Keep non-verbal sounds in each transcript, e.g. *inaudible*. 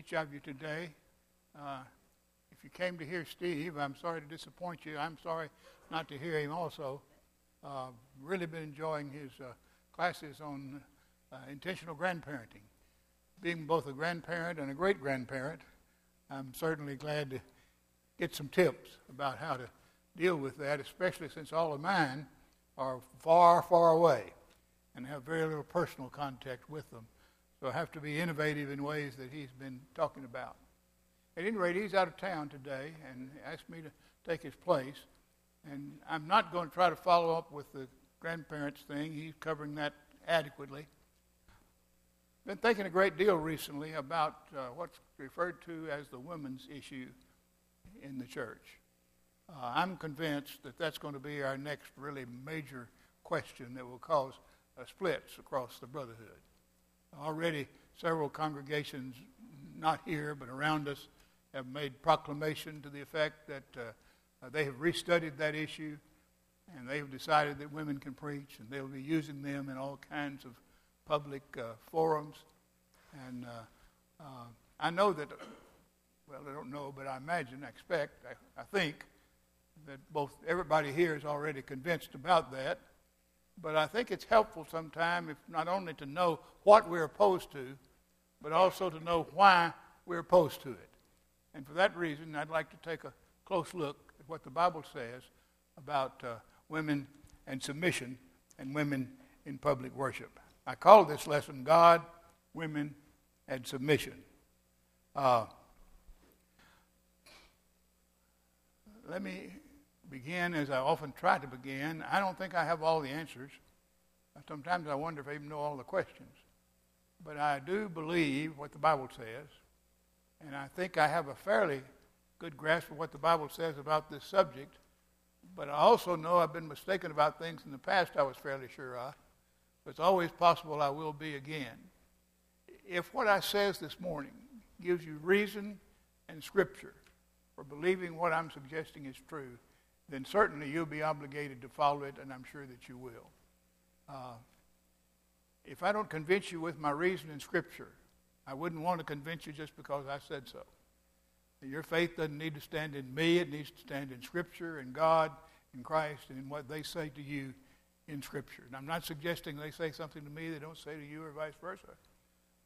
each of you today. Uh, if you came to hear Steve, I'm sorry to disappoint you. I'm sorry not to hear him also. Uh, really been enjoying his uh, classes on uh, intentional grandparenting. Being both a grandparent and a great grandparent, I'm certainly glad to get some tips about how to deal with that, especially since all of mine are far, far away and have very little personal contact with them. So I have to be innovative in ways that he's been talking about. At any rate, he's out of town today and asked me to take his place. And I'm not going to try to follow up with the grandparents thing. He's covering that adequately. Been thinking a great deal recently about uh, what's referred to as the women's issue in the church. Uh, I'm convinced that that's going to be our next really major question that will cause uh, splits across the brotherhood. Already, several congregations, not here but around us, have made proclamation to the effect that uh, they have restudied that issue and they have decided that women can preach and they'll be using them in all kinds of public uh, forums. And uh, uh, I know that, well, I don't know, but I imagine, I expect, I, I think that both everybody here is already convinced about that. But I think it's helpful sometime, if not only to know what we're opposed to, but also to know why we're opposed to it. And for that reason, I'd like to take a close look at what the Bible says about uh, women and submission and women in public worship. I call this lesson God, Women, and Submission. Uh, let me begin as I often try to begin. I don't think I have all the answers. Sometimes I wonder if I even know all the questions. But I do believe what the Bible says. And I think I have a fairly good grasp of what the Bible says about this subject. But I also know I've been mistaken about things in the past I was fairly sure of. But it's always possible I will be again. If what I says this morning gives you reason and scripture for believing what I'm suggesting is true, then certainly you'll be obligated to follow it, and I'm sure that you will. Uh, if I don't convince you with my reason in Scripture, I wouldn't want to convince you just because I said so. Your faith doesn't need to stand in me, it needs to stand in Scripture and God and Christ and in what they say to you in Scripture. And I'm not suggesting they say something to me they don't say to you or vice versa.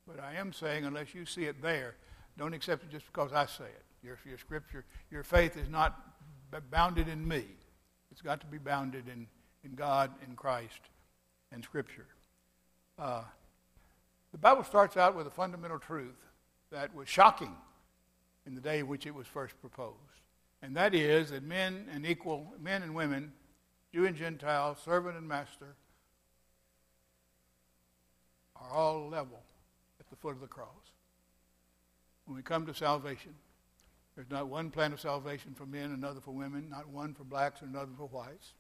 But I am saying, unless you see it there, don't accept it just because I say it. Your, your Scripture, your faith is not bounded in me. It's got to be bounded in, in God, in Christ, and Scripture. Uh, the Bible starts out with a fundamental truth that was shocking in the day in which it was first proposed. And that is that men and equal, men and women, Jew and Gentile, servant and master, are all level at the foot of the cross. When we come to salvation, there's not one plan of salvation for men, another for women, not one for blacks and another for whites.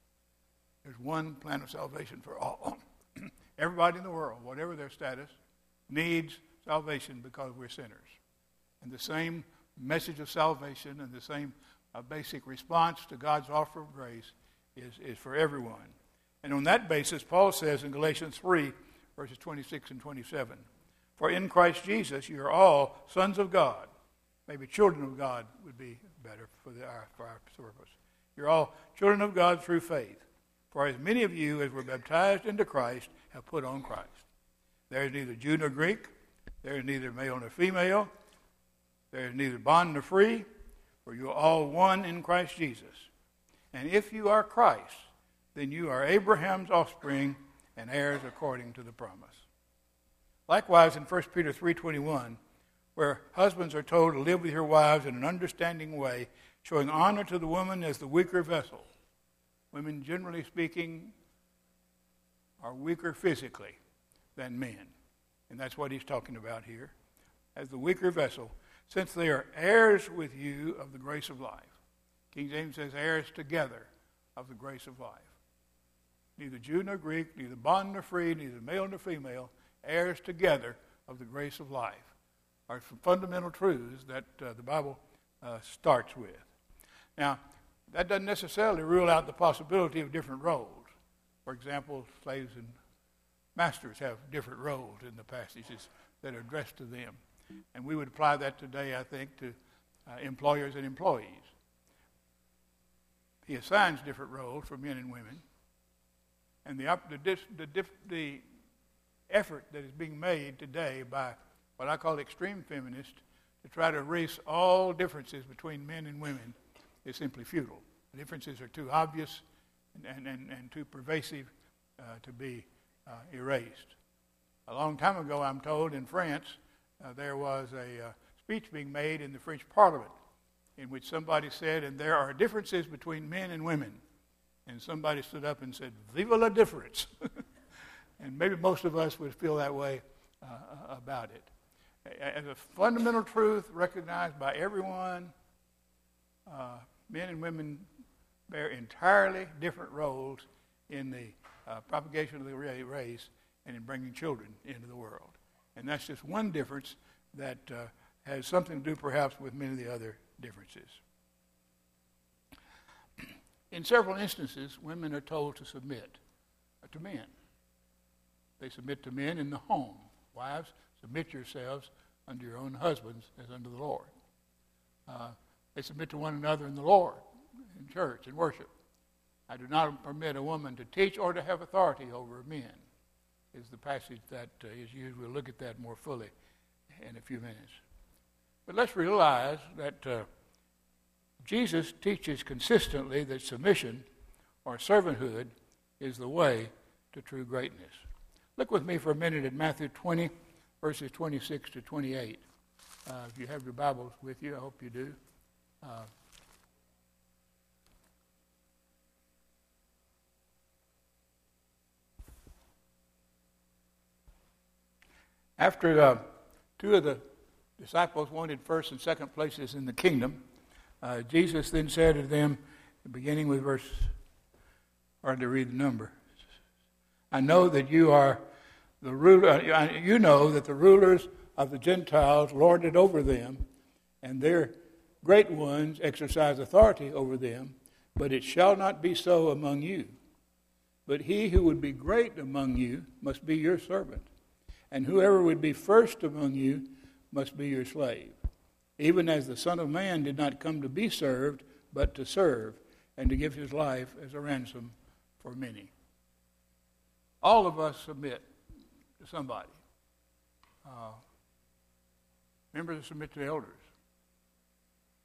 There's one plan of salvation for all. *clears throat* Everybody in the world, whatever their status, needs salvation because we're sinners. And the same message of salvation and the same uh, basic response to God's offer of grace is, is for everyone. And on that basis, Paul says in Galatians 3, verses 26 and 27, For in Christ Jesus you are all sons of God. Maybe children of God would be better for, the, our, for our purpose. You're all children of God through faith. For as many of you as were baptized into Christ have put on Christ. There is neither Jew nor Greek. There is neither male nor female. There is neither bond nor free, for you are all one in Christ Jesus. And if you are Christ, then you are Abraham's offspring and heirs according to the promise. Likewise, in 1 Peter 3.21, where husbands are told to live with your wives in an understanding way, showing honor to the woman as the weaker vessel. Women, generally speaking, are weaker physically than men. And that's what he's talking about here. As the weaker vessel, since they are heirs with you of the grace of life. King James says heirs together of the grace of life. Neither Jew nor Greek, neither bond nor free, neither male nor female, heirs together of the grace of life are some fundamental truths that uh, the Bible uh, starts with. Now, that doesn't necessarily rule out the possibility of different roles. For example, slaves and masters have different roles in the passages that are addressed to them. And we would apply that today, I think, to uh, employers and employees. He assigns different roles for men and women. And the, the, the, the effort that is being made today by what I call extreme feminists to try to erase all differences between men and women is simply futile. The differences are too obvious and, and, and too pervasive uh, to be uh, erased. A long time ago, I'm told, in France, uh, there was a uh, speech being made in the French Parliament in which somebody said, and there are differences between men and women. And somebody stood up and said, Vive la difference. *laughs* and maybe most of us would feel that way uh, about it. As a fundamental truth recognized by everyone, uh, men and women bear entirely different roles in the uh, propagation of the race and in bringing children into the world. And that's just one difference that uh, has something to do perhaps with many of the other differences. In several instances, women are told to submit to men. They submit to men in the home. Wives, submit yourselves unto your own husbands as unto the Lord. Uh, they submit to one another in the Lord, in church, in worship. I do not permit a woman to teach or to have authority over men, is the passage that uh, is used. We'll look at that more fully in a few minutes. But let's realize that uh, Jesus teaches consistently that submission or servanthood is the way to true greatness. Look with me for a minute at Matthew 20, verses 26 to 28. Uh, if you have your Bibles with you, I hope you do. Uh, after uh, two of the disciples wanted first and second places in the kingdom, uh, Jesus then said to them, beginning with verse, hard to read the number. I know that you are the ruler, uh, you know that the rulers of the Gentiles lord it over them, and their great ones exercise authority over them, but it shall not be so among you. But he who would be great among you must be your servant, and whoever would be first among you must be your slave, even as the Son of Man did not come to be served, but to serve, and to give his life as a ransom for many. All of us submit to somebody. Uh, members submit to elders.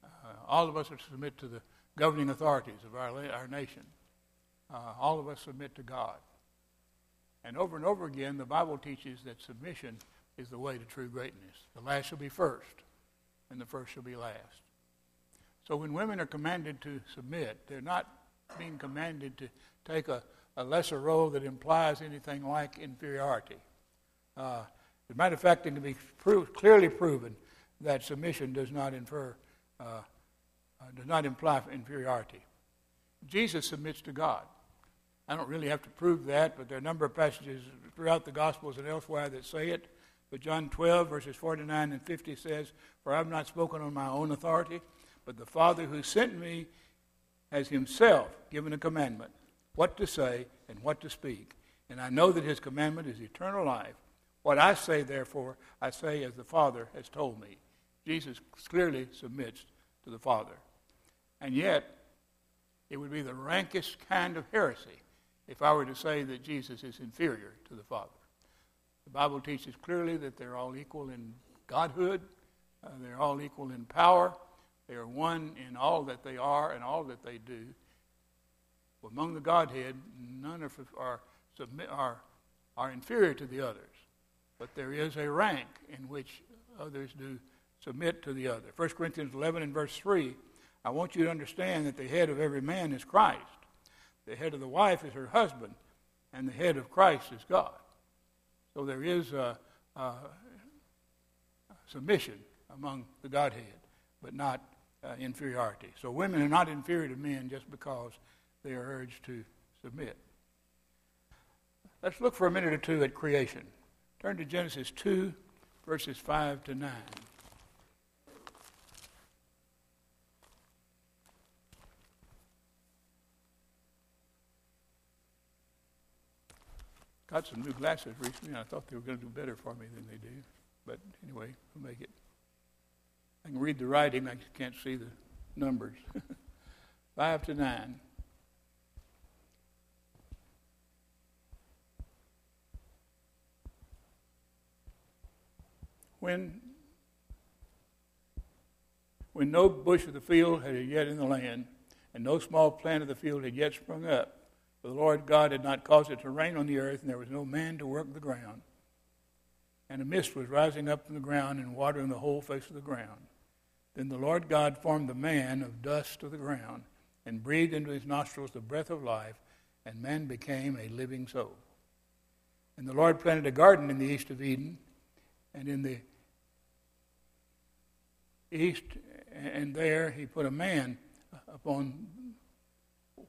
Uh, all of us are submit to the governing authorities of our, our nation. Uh, all of us submit to God. And over and over again, the Bible teaches that submission is the way to true greatness. The last shall be first, and the first shall be last. So when women are commanded to submit, they're not being commanded to take a, a lesser role that implies anything like inferiority. Uh, as a matter of fact, it can be clearly proven that submission does not infer, uh, uh, does not imply inferiority. Jesus submits to God. I don't really have to prove that, but there are a number of passages throughout the Gospels and elsewhere that say it. But John 12, verses 49 and 50 says, For I have not spoken on my own authority, but the Father who sent me has himself given a commandment, what to say and what to speak. And I know that his commandment is eternal life. What I say, therefore, I say as the Father has told me. Jesus clearly submits to the Father. And yet, it would be the rankest kind of heresy if I were to say that Jesus is inferior to the Father. The Bible teaches clearly that they're all equal in godhood, uh, they're all equal in power, they are one in all that they are and all that they do. Among the Godhead, none of are, submit, are, are inferior to the others, but there is a rank in which others do submit to the other. 1 Corinthians 11 and verse 3 I want you to understand that the head of every man is Christ, the head of the wife is her husband, and the head of Christ is God. So there is a, a submission among the Godhead, but not uh, inferiority. So women are not inferior to men just because they are urged to submit. Let's look for a minute or two at creation. Turn to Genesis 2, verses 5 to 9. got some new glasses recently, and I thought they were going to do better for me than they do. but anyway, we'll make it. I can read the writing, I can't see the numbers. *laughs* 5 to 9. When, when no bush of the field had yet in the land, and no small plant of the field had yet sprung up, for the Lord God had not caused it to rain on the earth, and there was no man to work the ground. And a mist was rising up from the ground and watering the whole face of the ground. Then the Lord God formed the man of dust of the ground and breathed into his nostrils the breath of life, and man became a living soul. And the Lord planted a garden in the east of Eden, and in the east, and there he put a man upon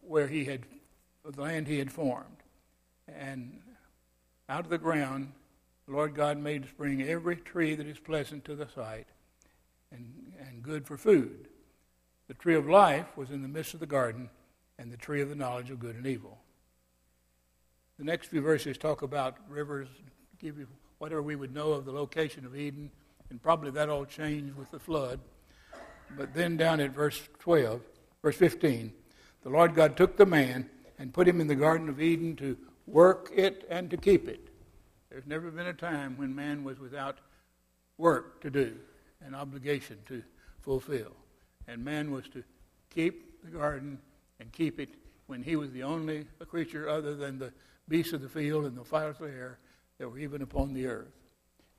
where he had the land he had formed. And out of the ground, the Lord God made spring every tree that is pleasant to the sight and, and good for food. The tree of life was in the midst of the garden, and the tree of the knowledge of good and evil. The next few verses talk about rivers, give you whatever we would know of the location of Eden, and probably that all changed with the flood. But then down at verse 12, verse 15, the Lord God took the man and put him in the Garden of Eden to work it and to keep it. There's never been a time when man was without work to do, an obligation to fulfill. And man was to keep the garden and keep it when he was the only creature other than the beasts of the field and the fowls of the air that were even upon the earth.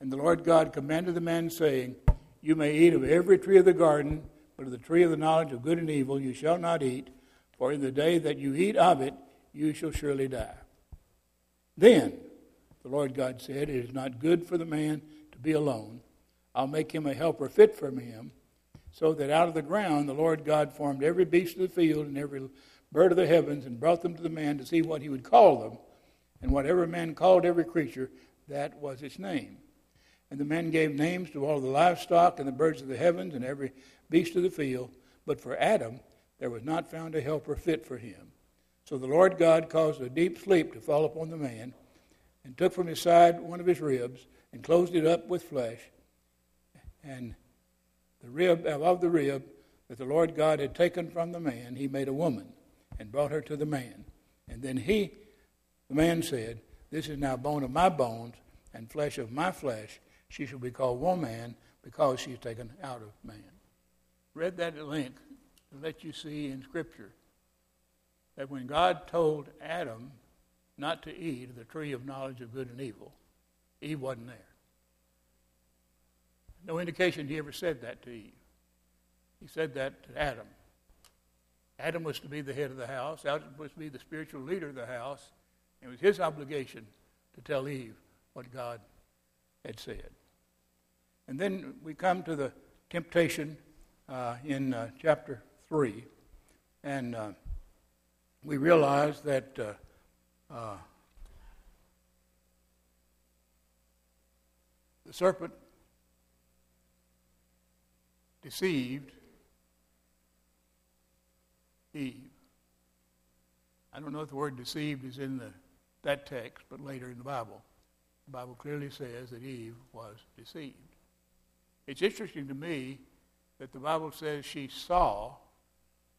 And the Lord God commanded the man, saying, You may eat of every tree of the garden, but of the tree of the knowledge of good and evil you shall not eat, for in the day that you eat of it, you shall surely die. Then the Lord God said, It is not good for the man to be alone. I'll make him a helper fit for him. So that out of the ground the Lord God formed every beast of the field and every bird of the heavens and brought them to the man to see what he would call them. And whatever man called every creature, that was its name. And the men gave names to all the livestock and the birds of the heavens and every beast of the field. But for Adam, there was not found a helper fit for him. So the Lord God caused a deep sleep to fall upon the man, and took from his side one of his ribs, and closed it up with flesh. And the rib uh, of the rib that the Lord God had taken from the man, he made a woman, and brought her to the man. And then he, the man said, This is now bone of my bones, and flesh of my flesh. She shall be called woman, because she is taken out of man. Read that at length to let you see in Scripture that when God told Adam not to eat of the tree of knowledge of good and evil, Eve wasn't there. No indication he ever said that to Eve. He said that to Adam. Adam was to be the head of the house, Adam was to be the spiritual leader of the house. It was his obligation to tell Eve what God had said. And then we come to the temptation uh, in uh, chapter 3. And uh, we realize that uh, uh, the serpent deceived Eve. I don't know if the word deceived is in the, that text, but later in the Bible. The Bible clearly says that Eve was deceived. It's interesting to me that the Bible says she saw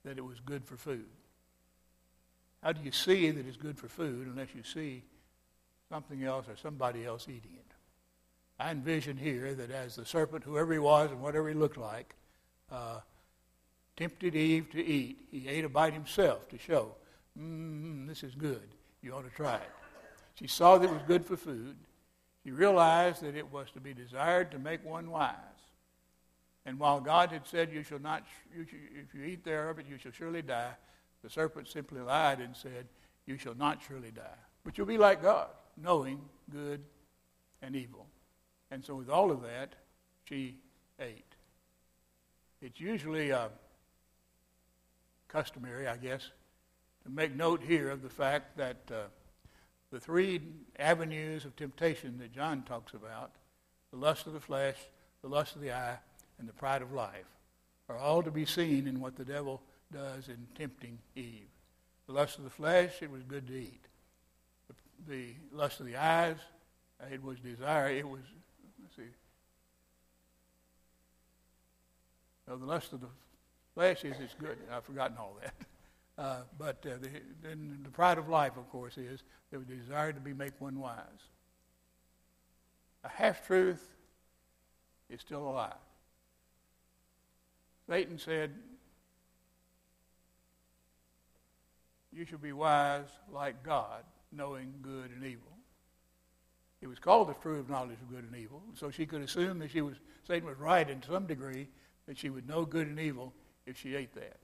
that it was good for food. How do you see that it's good for food unless you see something else or somebody else eating it? I envision here that as the serpent, whoever he was and whatever he looked like, uh, tempted Eve to eat, he ate a bite himself to show, mm, this is good. You ought to try it. She saw that it was good for food. She realized that it was to be desired to make one wise. And while God had said, "You shall not, you if you eat thereof, you shall surely die," the serpent simply lied and said, "You shall not surely die, but you'll be like God, knowing good and evil." And so, with all of that, she ate. It's usually uh, customary, I guess, to make note here of the fact that uh, the three avenues of temptation that John talks about the lust of the flesh, the lust of the eye, and the pride of life are all to be seen in what the devil does in tempting Eve. The lust of the flesh, it was good to eat. The, lust of the eyes, it was desire. It was, let's see, So the lust of the flesh is it's good. I've forgotten all that. *laughs* Uh, but uh, the, then the pride of life, of course, is the desire to be make one wise. A half truth is still a lie. Satan said, You should be wise like God, knowing good and evil. It was called the true of knowledge of good and evil. So she could assume that she was Satan was right in some degree that she would know good and evil if she ate that.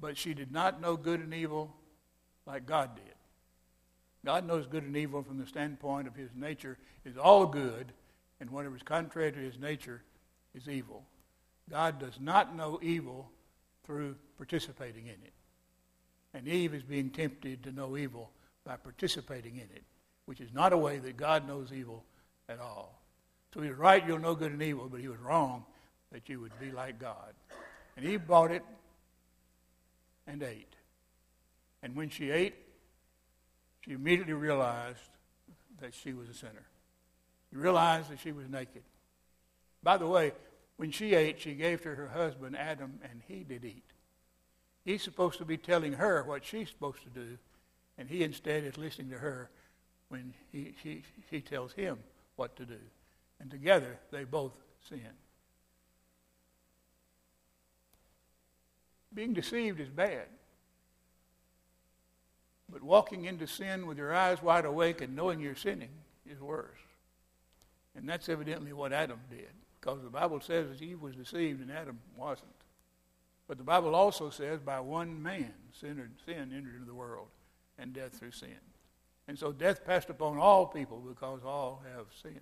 But she did not know good and evil like God did. God knows good and evil from the standpoint of his nature is all good, and whatever is contrary to his nature is evil. God does not know evil through participating in it. And Eve is being tempted to know evil by participating in it, which is not a way that God knows evil at all. So he was right, you'll know good and evil, but he was wrong that you would be like God. And Eve bought it and ate. And when she ate, she immediately realized that she was a sinner. She realized that she was naked. By the way, when she ate, she gave to her husband Adam, and he did eat. He's supposed to be telling her what she's supposed to do, and he instead is listening to her when he, she, she tells him what to do. And together, they both sin. Being deceived is bad. But walking into sin with your eyes wide awake and knowing you're sinning is worse. And that's evidently what Adam did. Because the Bible says that Eve was deceived and Adam wasn't. But the Bible also says by one man sin, entered into the world, and death through sin. And so death passed upon all people because all have sinned.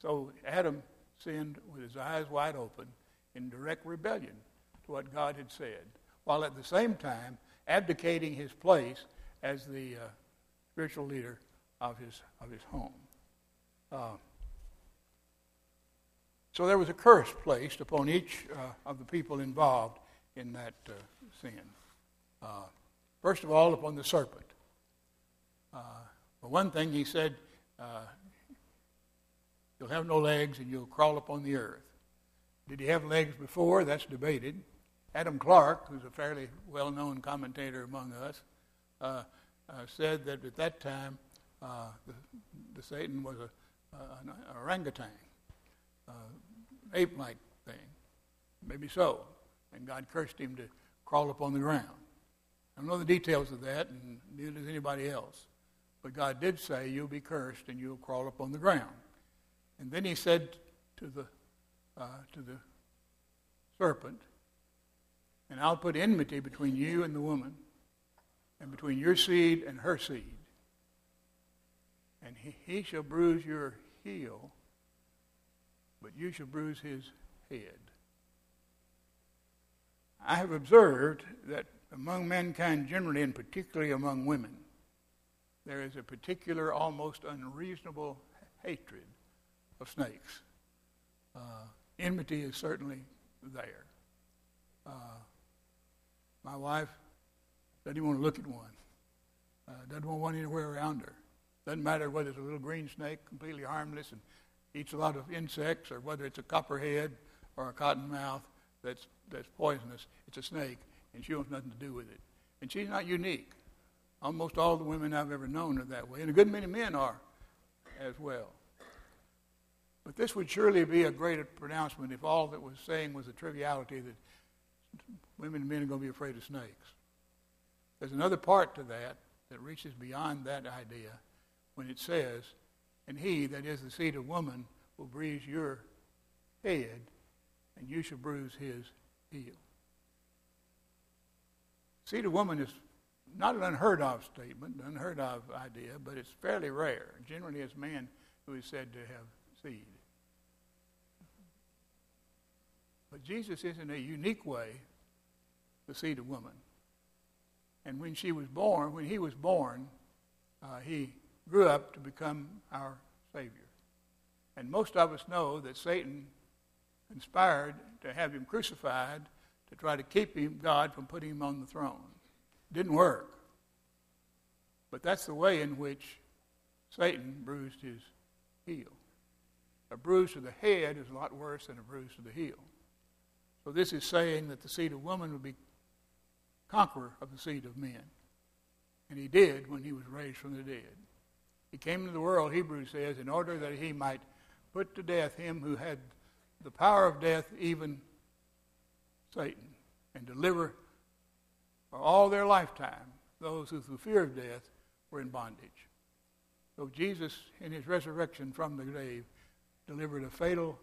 So Adam sinned with his eyes wide open in direct rebellion to what God had said, while at the same time abdicating his place as the uh, spiritual leader of his, of his home. Uh, so there was a curse placed upon each uh, of the people involved in that uh, sin. Uh, first of all, upon the serpent. Uh, for one thing, he said, You'll have no legs and you'll crawl upon the earth. Did he have legs before? That's debated. Adam Clarke, who's a fairly well known commentator among us, uh, uh, said that at that time uh, the, the, Satan was a, an orangutan, uh, ape like thing. Maybe so. And God cursed him to crawl upon the ground. I don't know the details of that, and neither does anybody else. But God did say, You'll be cursed and you'll crawl upon the ground. And then he said to the, uh, to the serpent, And I'll put enmity between you and the woman, and between your seed and her seed. And he, he shall bruise your heel, but you shall bruise his head. I have observed that among mankind generally, and particularly among women, there is a particular, almost unreasonable hatred of snakes. Uh, enmity is certainly there. Uh, my wife doesn't even want to look at one. Uh, doesn't want one anywhere around her. Doesn't matter whether it's a little green snake, completely harmless and eats a lot of insects, or whether it's a copperhead or a cottonmouth that's, that's poisonous. It's a snake, and she wants nothing to do with it. And she's not unique. Almost all the women I've ever known are that way, and a good many men are as well. But this would surely be a great pronouncement if all that was saying was a triviality that women and men are going to be afraid of snakes. There's another part to that that reaches beyond that idea when it says, And he, that is the seed of woman, will bruise your head, and you shall bruise his heel. Seed of woman is not an unheard of statement, an unheard of idea, but it's fairly rare. Generally, it's man who is said to have seed. But Jesus is in a unique way the seed of woman. And when she was born, when he was born, uh, he grew up to become our Savior. And most of us know that Satan conspired to have him crucified to try to keep him, God from putting him on the throne. It didn't work. But that's the way in which Satan bruised his heel. A bruise to the head is a lot worse than a bruise to the heel. So this is saying that the seed of woman would be conqueror of the seed of men. And he did when he was raised from the dead. He came into the world, Hebrews says, in order that he might put to death him who had the power of death, even Satan, and deliver for all their lifetime those who through fear of death were in bondage. So Jesus, in his resurrection from the grave, delivered a fatal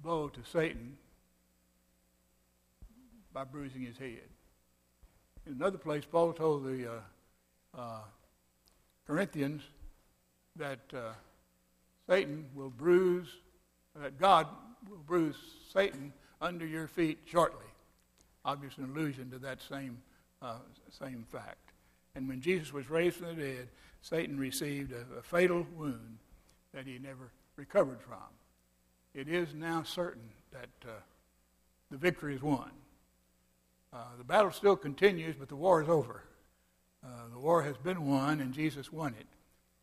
blow to Satan by bruising his head. In another place, Paul told the uh, uh, Corinthians that uh, Satan will bruise, that God will bruise Satan under your feet shortly. Obviously, an allusion to that same, uh, same fact. And when Jesus was raised from the dead, Satan received a, a fatal wound that he never recovered from. It is now certain that uh, the victory is won. Uh, the battle still continues, but the war is over. Uh, the war has been won, and Jesus won it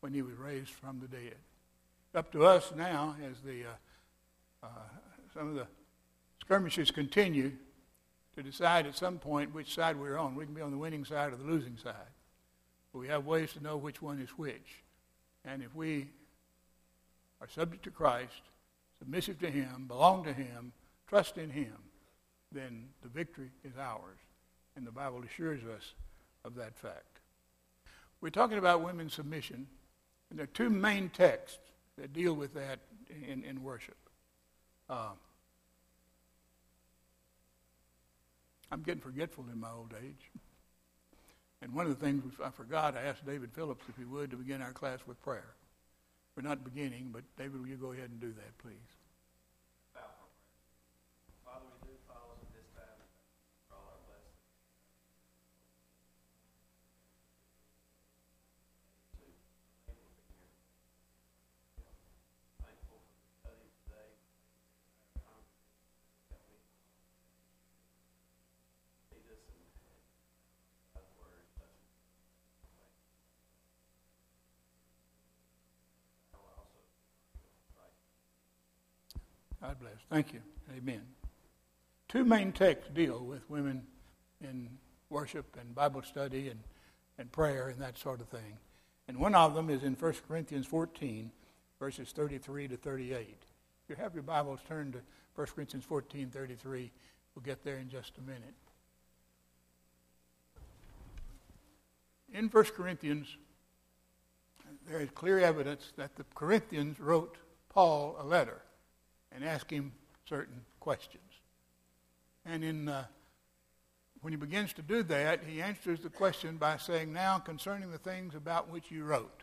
when he was raised from the dead. Up to us now, as the uh, uh, some of the skirmishes continue, to decide at some point which side we're on. We can be on the winning side or the losing side. But we have ways to know which one is which. And if we are subject to Christ, submissive to Him, belong to Him, trust in Him, then the victory is ours. And the Bible assures us of that fact. We're talking about women's submission, and there are two main texts that deal with that in, in worship. Uh, I'm getting forgetful in my old age. And one of the things I forgot, I asked David Phillips if he would to begin our class with prayer. We're not beginning, but David, will you go ahead and do that, please? God bless. Thank you. Amen. Two main texts deal with women in worship and Bible study and, and prayer and that sort of thing. And one of them is in 1 Corinthians 14, verses 33 to 38. If you have your Bibles, turned to 1 Corinthians 14, 33. We'll get there in just a minute. In 1 Corinthians, there is clear evidence that the Corinthians wrote Paul a letter and ask him certain questions. And in, uh, when he begins to do that, he answers the question by saying, Now concerning the things about which you wrote.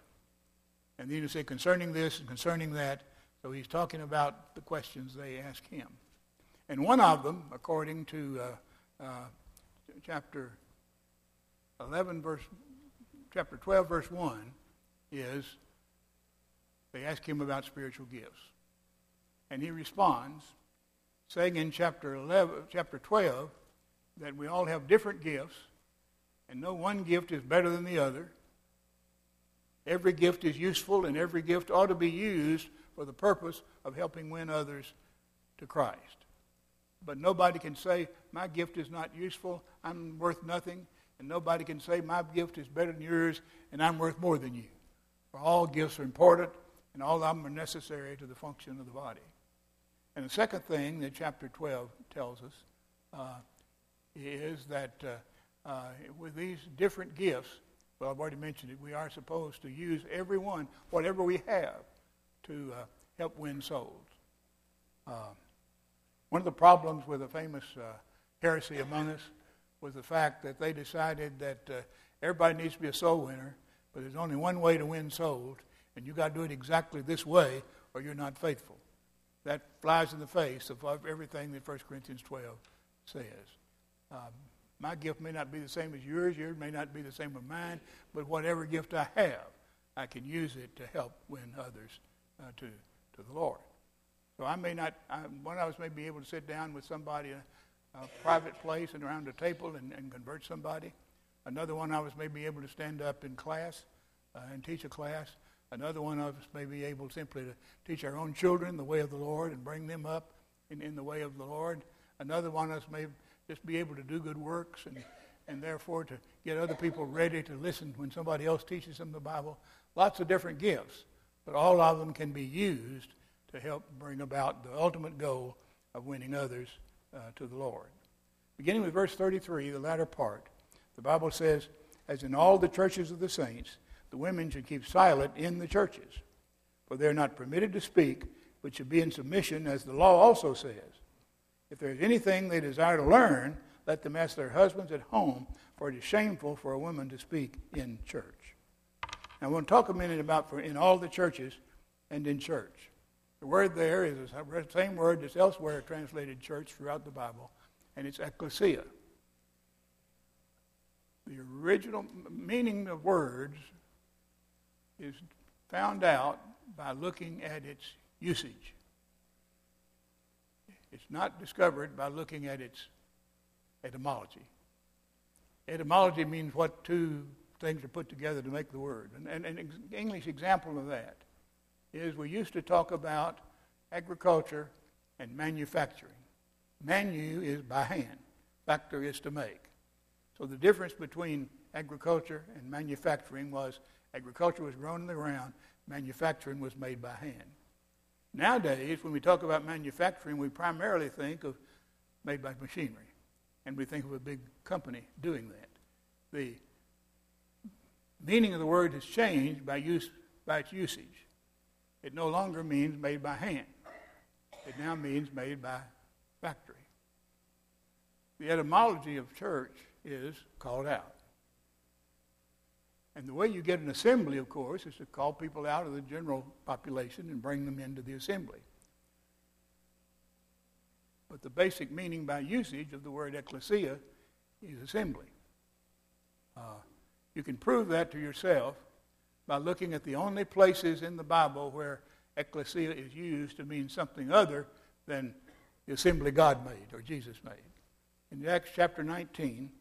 And then he say, concerning this and concerning that. So he's talking about the questions they ask him. And one of them, according to uh, uh, chapter 11, verse, chapter 12, verse 1, is they ask him about spiritual gifts. And he responds, saying in chapter 11, chapter 12 that we all have different gifts, and no one gift is better than the other. Every gift is useful, and every gift ought to be used for the purpose of helping win others to Christ. But nobody can say, My gift is not useful, I'm worth nothing, and nobody can say, My gift is better than yours, and I'm worth more than you. For all gifts are important, and all of them are necessary to the function of the body. And the second thing that chapter 12 tells us uh, is that uh, uh, with these different gifts, well, I've already mentioned it, we are supposed to use every one, whatever we have, to uh, help win souls. Uh, one of the problems with a famous uh, heresy among us was the fact that they decided that everybody needs to be a soul winner, but there's only one way to win souls, and you've got to do it exactly this way, or you're not faithful that flies in the face of everything that 1 Corinthians 12 says. Um, my gift may not be the same as yours, yours may not be the same as mine, but whatever gift I have, I can use it to help win others uh, to, to the Lord. So I may not, I, one of us may be able to sit down with somebody in a, a private place and around a table and, and, convert somebody. Another one of us may be able to stand up in class uh, and teach a class. Another one of us may be able simply to teach our own children the way of the Lord and bring them up in, in the way of the Lord. Another one of us may just be able to do good works and, and therefore to get other people ready to listen when somebody else teaches them the Bible. Lots of different gifts, but all of them can be used to help bring about the ultimate goal of winning others uh, to the Lord. Beginning with verse 33, the latter part, the Bible says, As in all the churches of the saints, the women should keep silent in the churches, for they are not permitted to speak, but should be in submission, as the law also says. If there is anything they desire to learn, let them ask their husbands at home, for it is shameful for a woman to speak in church. Now, I want to talk a minute about for in all the churches and in church. The word there is the same word that's elsewhere translated church throughout the Bible, and it's ecclesia. The original meaning of words is found out by looking at its usage. It's not discovered by looking at its etymology. Etymology means what two things are put together to make the word. And, an English example of that is we used to talk about agriculture and manufacturing. Manu is by hand, factor is to make. So the difference between agriculture and manufacturing was agriculture was grown in the ground, manufacturing was made by hand. Nowadays, when we talk about manufacturing, we primarily think of made by machinery, and we think of a big company doing that. The meaning of the word has changed by, use, by its usage. It no longer means made by hand. It now means made by factory. The etymology of church is called out. And the way you get an assembly, of course, is to call people out of the general population and bring them into the assembly. But the basic meaning by usage of the word ecclesia is assembly. Uh, you can prove that to yourself by looking at the only places in the Bible where ecclesia is used to mean something other than the assembly God made or Jesus made. In Acts chapter 19,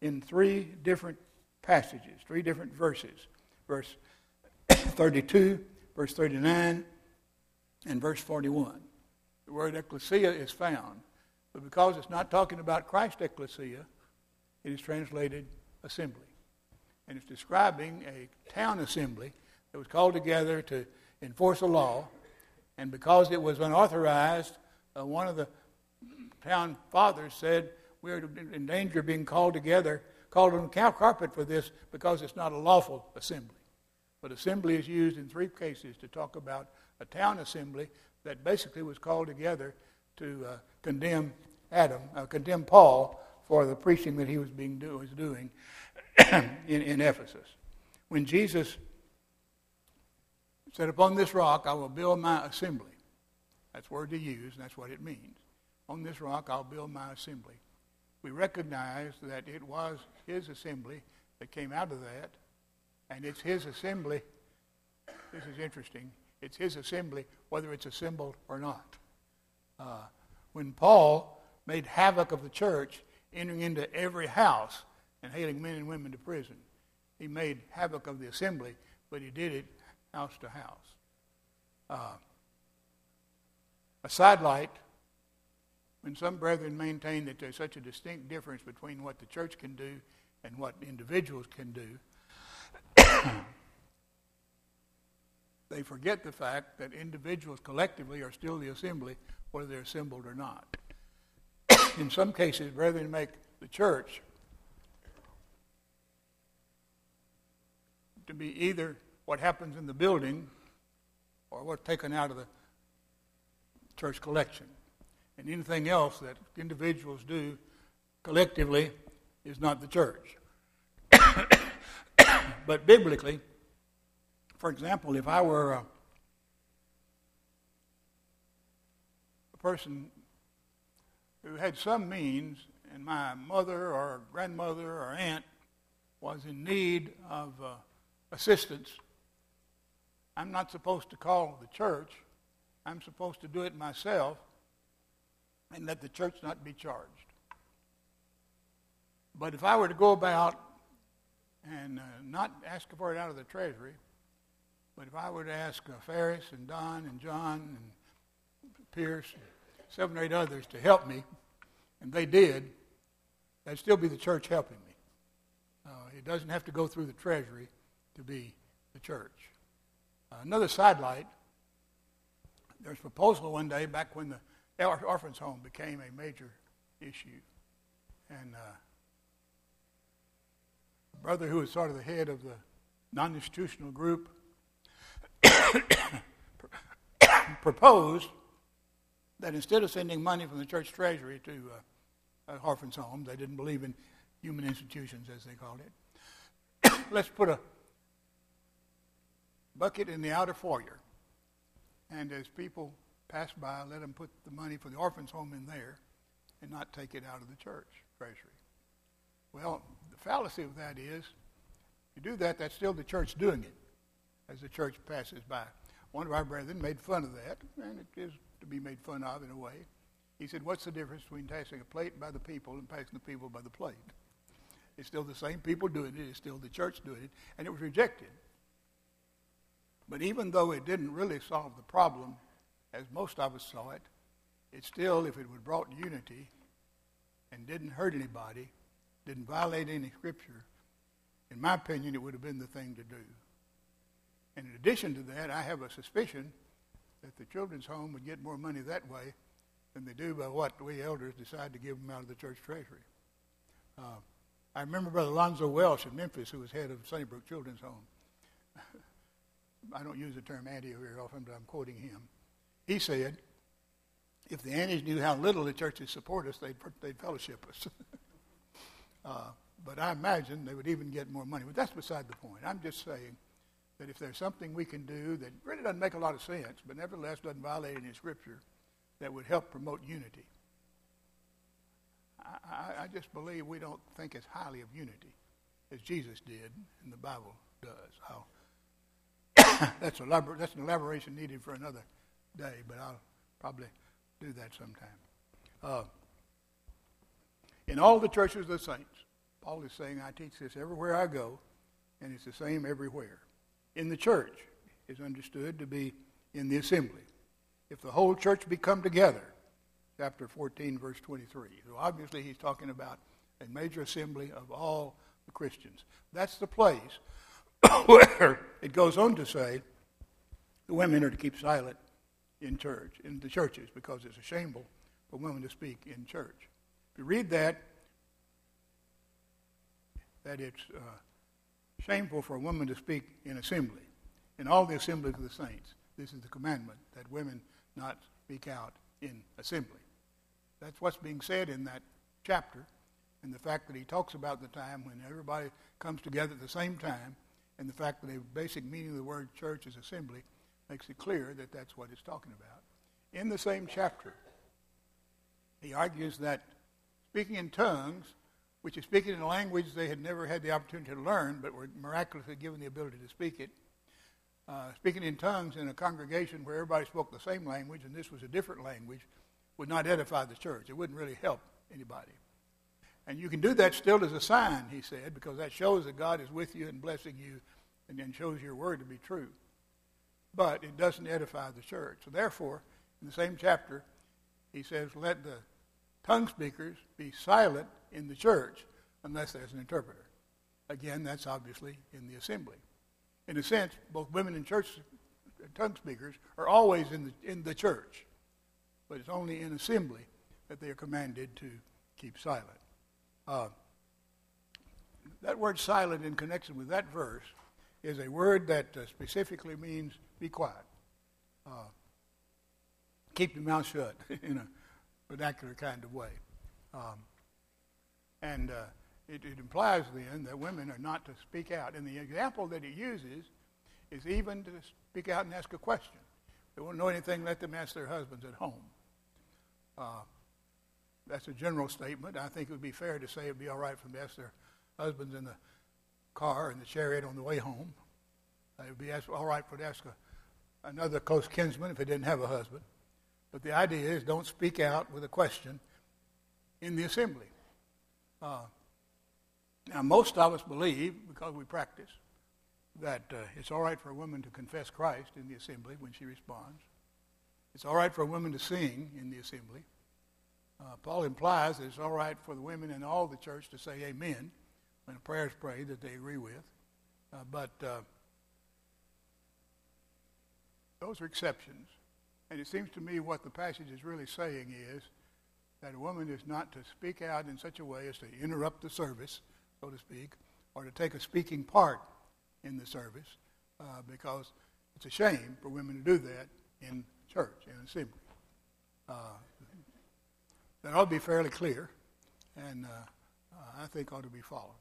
in three different passages, three different verses. Verse *coughs* 32, verse 39, and verse 41. The word ecclesia is found, but because it's not talking about Christ ecclesia, it is translated assembly. And it's describing a town assembly that was called together to enforce a law, and because it was unauthorized, uh, one of the town fathers said, We're in danger of being called together called on carpet for this because it's not a lawful assembly. But assembly is used in three cases to talk about a town assembly that basically was called together to uh, condemn Adam, uh, condemn Paul for the preaching that he was being do, was doing *clears throat* in, in Ephesus. When Jesus said, "Upon this rock I will build my assembly," that's word to use, and that's what it means. On this rock I'll build my assembly we recognize that it was his assembly that came out of that, and it's his assembly. This is interesting. It's his assembly, whether it's assembled or not. Uh, when Paul made havoc of the church, entering into every house and hailing men and women to prison, he made havoc of the assembly, but he did it house to house. Uh, a sidelight when some brethren maintain that there's such a distinct difference between what the church can do and what individuals can do, *coughs* they forget the fact that individuals collectively are still the assembly, whether they're assembled or not. *coughs* In some cases, brethren make the church to be either what happens in the building or what's taken out of the church collection and anything else that individuals do collectively is not the church. *coughs* but biblically, for example, if I were a, a person who had some means and my mother or grandmother or aunt was in need of uh, assistance, I'm not supposed to call the church. I'm supposed to do it myself and let the church not be charged. But if I were to go about and uh, not ask for it out of the treasury, but if I were to ask uh, Ferris and Don and John and Pierce, and seven or eight others to help me, and they did, that'd still be the church helping me. Uh, it doesn't have to go through the treasury to be the church. Uh, another sidelight, there's a proposal one day back when the orphans home became a major issue. And uh, brother who was sort of the head of the non-institutional group *coughs* proposed that instead of sending money from the church treasury to uh, orphans' homes, they didn't believe in human institutions, as they called it. *coughs* Let's put a bucket in the outer foyer, and as people pass by, let them put the money for the orphans' home in there, and not take it out of the church treasury. Well, the fallacy of that is, you do that, that's still the church doing it as the church passes by. One of our brethren made fun of that, and it is to be made fun of in a way. He said, What's the difference between passing a plate by the people and passing the people by the plate? It's still the same people doing it, it's still the church doing it, and it was rejected. But even though it didn't really solve the problem, as most of us saw it, it still, if it would brought unity and didn't hurt anybody, didn't violate any scripture, in my opinion, it would have been the thing to do. And in addition to that, I have a suspicion that the children's home would get more money that way than they do by what we elders decide to give them out of the church treasury. Uh, I remember Brother Lonzo Welsh in Memphis, who was head of Sunnybrook Children's Home. *laughs* I don't use the term anti very often, but I'm quoting him. He said, if the aunties knew how little the churches support us, they'd, they'd fellowship us. *laughs* uh, but I imagine they would even get more money. But that's beside the point. I'm just saying that if there's something we can do that really doesn't make a lot of sense, but nevertheless doesn't violate any scripture, that would help promote unity. I, I, I just believe we don't think as highly of unity as Jesus did and the Bible does. *coughs* that's, a, that's an elaboration needed for another day, but I'll probably do that sometime. Uh, in all the churches of the saints, Paul is saying, I teach this everywhere I go, and it's the same everywhere in the church is understood to be in the assembly. If the whole church be come together, chapter 14, verse 23. So obviously he's talking about a major assembly of all the Christians. That's the place *coughs* where it goes on to say the women are to keep silent in church, in the churches, because it's a shameful for women to speak in church. If you read that, that it's uh, shameful for a woman to speak in assembly, in all the assemblies of the saints. This is the commandment that women not speak out in assembly. That's what's being said in that chapter, and the fact that he talks about the time when everybody comes together at the same time, and the fact that the basic meaning of the word church is assembly makes it clear that that's what it's talking about. In the same chapter, he argues that speaking in tongues which is speaking in a language they had never had the opportunity to learn, but were miraculously given the ability to speak it. Uh, speaking in tongues in a congregation where everybody spoke the same language and this was a different language would not edify the church. It wouldn't really help anybody. And you can do that still as a sign, he said, because that shows that God is with you and blessing you and then shows your word to be true. But it doesn't edify the church. So therefore, in the same chapter, he says, let the tongue speakers be silent in the church unless there's an interpreter. Again, that's obviously in the assembly. In a sense, both women and church tongue speakers are always in the, in the church, but it's only in assembly that they are commanded to keep silent. Uh, that word silent in connection with that verse is a word that uh, specifically means be quiet. Uh, keep your mouth shut *laughs* in a vernacular kind of way. Um, and uh, it, it, implies then that women are not to speak out. And the example that he uses is even to speak out and ask a question. If they won't know anything, let them ask their husbands at home. Uh, that's a general statement. I think it would be fair to say it would be all right for them to ask their husbands in the car in the chariot on the way home. It would be all right for them to ask a, another close kinsman if they didn't have a husband. But the idea is don't speak out with a question in the assembly. Uh, now, most of us believe, because we practice, that uh, it's all right for a woman to confess Christ in the assembly when she responds. it's all right for a woman to sing in the assembly. Uh, Paul implies that it's all right for the women in all the church to say amen when a prayer is prayed that they agree with. Uh, but uh, those are exceptions. And it seems to me what the passage is really saying is that a woman is not to speak out in such a way as to interrupt the service, so to speak, or to take a speaking part in the service, uh, because it's a shame for women to do that in church, in assembly. Uh, that ought to be fairly clear, and uh, uh I think ought to be followed.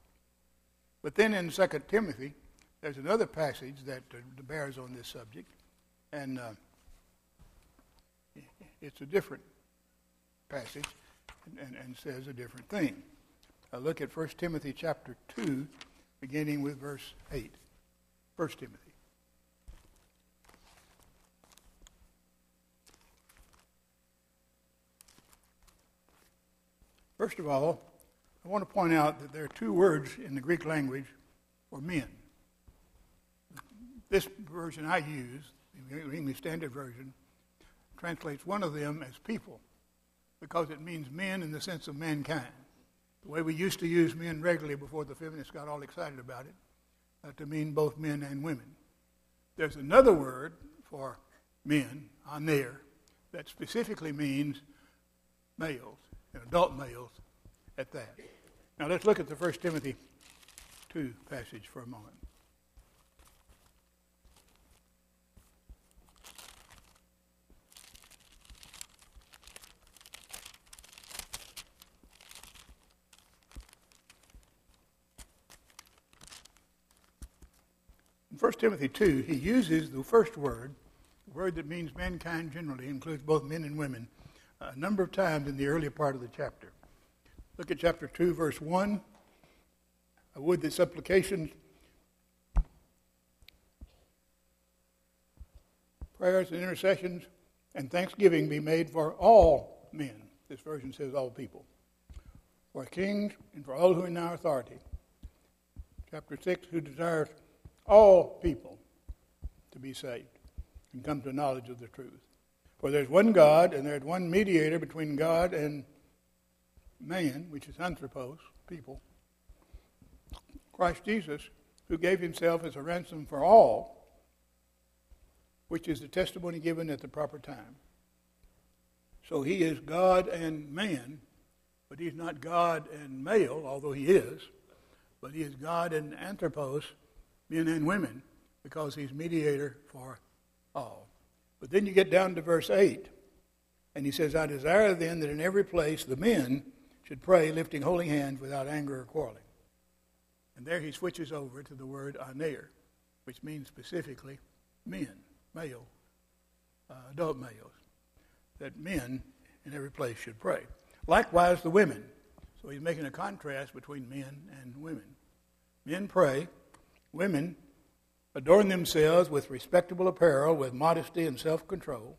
But then in 2 Timothy, there's another passage that uh, bears on this subject, and uh, it's a different passage and, and, says a different thing. Uh, look at 1 Timothy chapter 2, beginning with verse 8. 1 Timothy. First of all, I want to point out that there are two words in the Greek language for men. This version I use, the English Standard Version, translates one of them as people because it means men in the sense of mankind. The way we used to use men regularly before the feminists got all excited about it, uh, to mean both men and women. There's another word for men, aner, that specifically means males, and adult males at that. Now let's look at the 1 Timothy 2 passage for a moment. 1 Timothy 2, he uses the first word, the word that means mankind generally, includes both men and women, a number of times in the earlier part of the chapter. Look at chapter 2, verse 1. I would that supplications, prayers, and intercessions and thanksgiving be made for all men. This version says all people. For kings and for all who are in our authority. Chapter 6, who desires all people to be saved and come to knowledge of the truth. For there's one God, and there's one mediator between God and man, which is anthropos, people, Christ Jesus, who gave himself as a ransom for all, which is the testimony given at the proper time. So he is God and man, but he's not God and male, although he is, but he is God and anthropos, men and women, because he's mediator for all. But then you get down to verse 8, and he says, I desire then that in every place the men should pray lifting holy hands without anger or quarreling. And there he switches over to the word aner, which means specifically men, male, uh, adult males, that men in every place should pray. Likewise, the women. So he's making a contrast between men and women. Men pray, women adorn themselves with respectable apparel, with modesty and self control,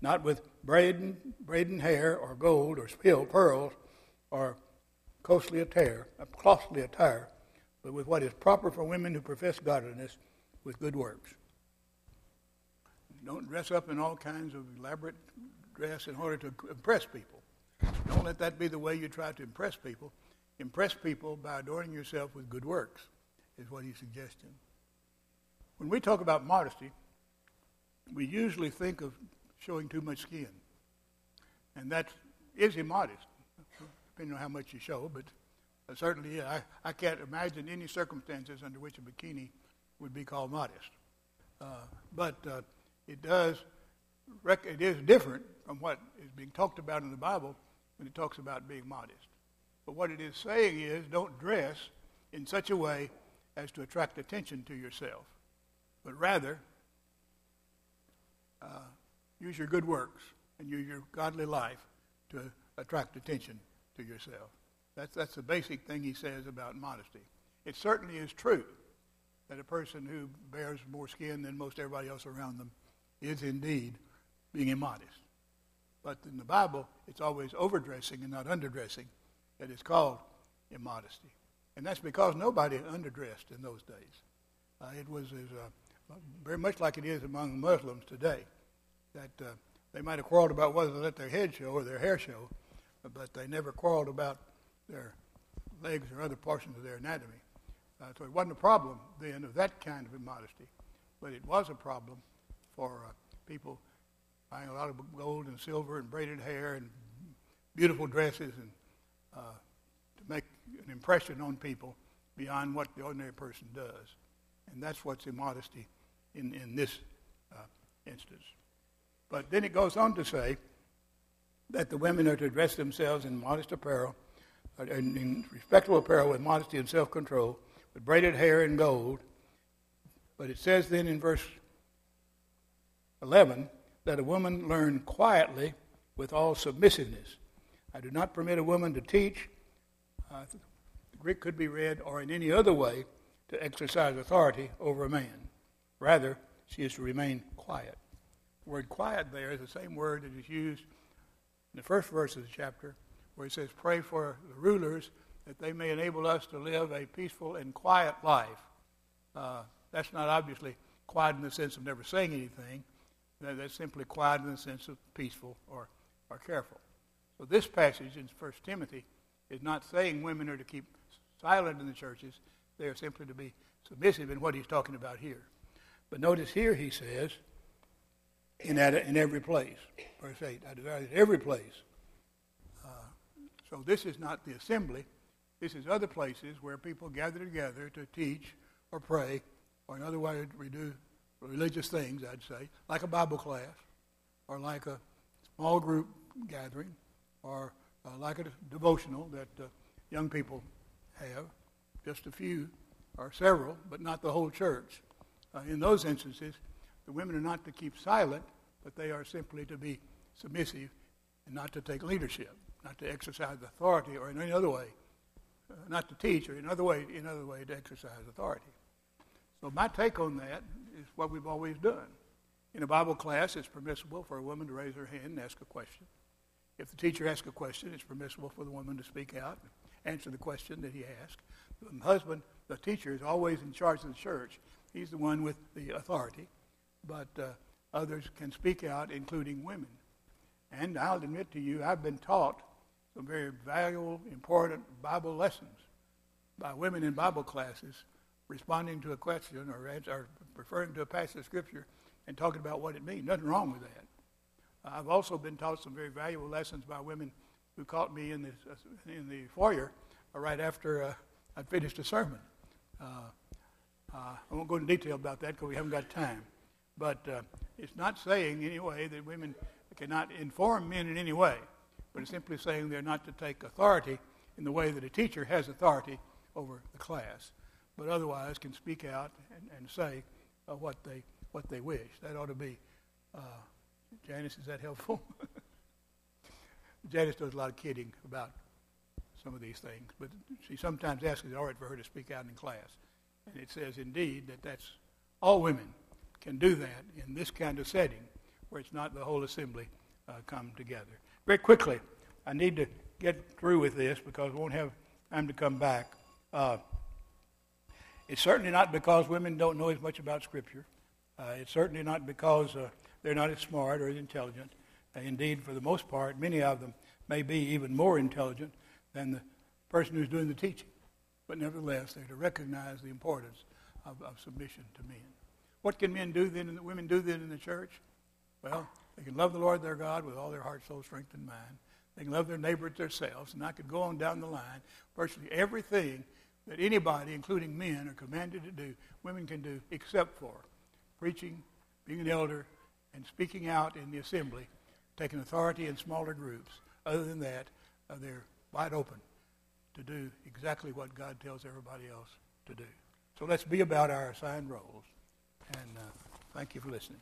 not with braiding hair or gold or spill pearls or costly attire, costly attire, but with what is proper for women who profess godliness with good works. Don't dress up in all kinds of elaborate dress in order to impress people. Don't let that be the way you try to impress people. Impress people by adorning yourself with good works, is what he's suggesting. When we talk about modesty, we usually think of showing too much skin. And that is immodest depending on how much you show, but certainly I, I can't imagine any circumstances under which a bikini would be called modest. Uh, but uh, it does, rec- it is different from what is being talked about in the Bible when it talks about being modest. But what it is saying is don't dress in such a way as to attract attention to yourself, but rather uh, use your good works and use your godly life to attract attention to yourself. That's, that's the basic thing he says about modesty. It certainly is true that a person who bares more skin than most everybody else around them is indeed being immodest. But in the Bible, it's always overdressing and not underdressing that is called immodesty. And that's because nobody underdressed in those days. Uh, it was as, uh, very much like it is among Muslims today, that uh, they might have quarreled about whether to let their head show or their hair show, but they never quarreled about their legs or other portions of their anatomy. Uh, so it wasn't a problem then of that kind of immodesty, but it was a problem for uh, people buying a lot of gold and silver and braided hair and beautiful dresses and make an impression on people beyond what the ordinary person does. And that's what's immodesty in, in this uh, instance. But then it goes on to say that the women are to dress themselves in modest apparel, uh, in, in respectable apparel with modesty and self control, with braided hair and gold. But it says then in verse 11 that a woman learn quietly with all submissiveness. I do not permit a woman to teach, uh, the Greek could be read, or in any other way to exercise authority over a man. Rather, she is to remain quiet. The word quiet there is the same word that is used in the first verse of the chapter, where it says, Pray for the rulers that they may enable us to live a peaceful and quiet life. Uh, that's not obviously quiet in the sense of never saying anything. That's simply quiet in the sense of peaceful or, or careful. So this passage in 1 Timothy is not saying women are to keep silent in the churches. They are simply to be submissive in what he's talking about here. But notice here he says, in, in every place. Verse 8, I desire that every place. Uh, so this is not the assembly. This is other places where people gather together to teach or pray, or in other words, we do religious things, I'd say, like a Bible class, or like a small group gathering, or uh, like a devotional that uh, young people have, just a few or several, but not the whole church. Uh, in those instances, the women are not to keep silent, but they are simply to be submissive and not to take leadership, not to exercise authority or in any other way, uh, not to teach or in other way, in other way to exercise authority. So my take on that is what we've always done. In a Bible class, it's permissible for a woman to raise her hand and ask a question. If the teacher asks a question, it's permissible for the woman to speak out answer the question that he asked. The husband, the teacher, is always in charge of the church. He's the one with the authority. But uh, others can speak out, including women. And I'll admit to you, I've been taught some very valuable, important Bible lessons by women in Bible classes responding to a question or, or referring to a passage of Scripture and talking about what it means. Nothing wrong with that. I've also been taught some very valuable lessons by women who caught me in, this, in the foyer right after uh, I'd finished a sermon. Uh, uh, I won't go into detail about that because we haven't got time. But uh, it's not saying anyway that women cannot inform men in any way, but it's simply saying they're not to take authority in the way that a teacher has authority over the class but otherwise can speak out and, and say uh, what they what they wish. That ought to be. Janice, is that helpful? *laughs* Janice does a lot of kidding about some of these things, but she sometimes asks is it all right for her to speak out in class, and it says indeed that that's all women can do that in this kind of setting where it's not the whole assembly uh, come together. Very quickly, I need to get through with this because we won't have time to come back. Uh, it's certainly not because women don't know as much about Scripture. Uh, it's certainly not because uh, they're not as smart or as intelligent. Uh, indeed, for the most part, many of them may be even more intelligent than the person who's doing the teaching. But nevertheless, they're to recognize the importance of, of submission to men. What can men do then, and women do then in the church? Well, they can love the Lord their God with all their heart, soul, strength, and mind. They can love their neighbor as themselves. And I could go on down the line. Virtually everything that anybody, including men, are commanded to do, women can do, except for preaching, being an elder, and speaking out in the assembly, taking authority in smaller groups. Other than that, uh, they're wide open to do exactly what God tells everybody else to do. So let's be about our assigned roles. And uh, thank you for listening.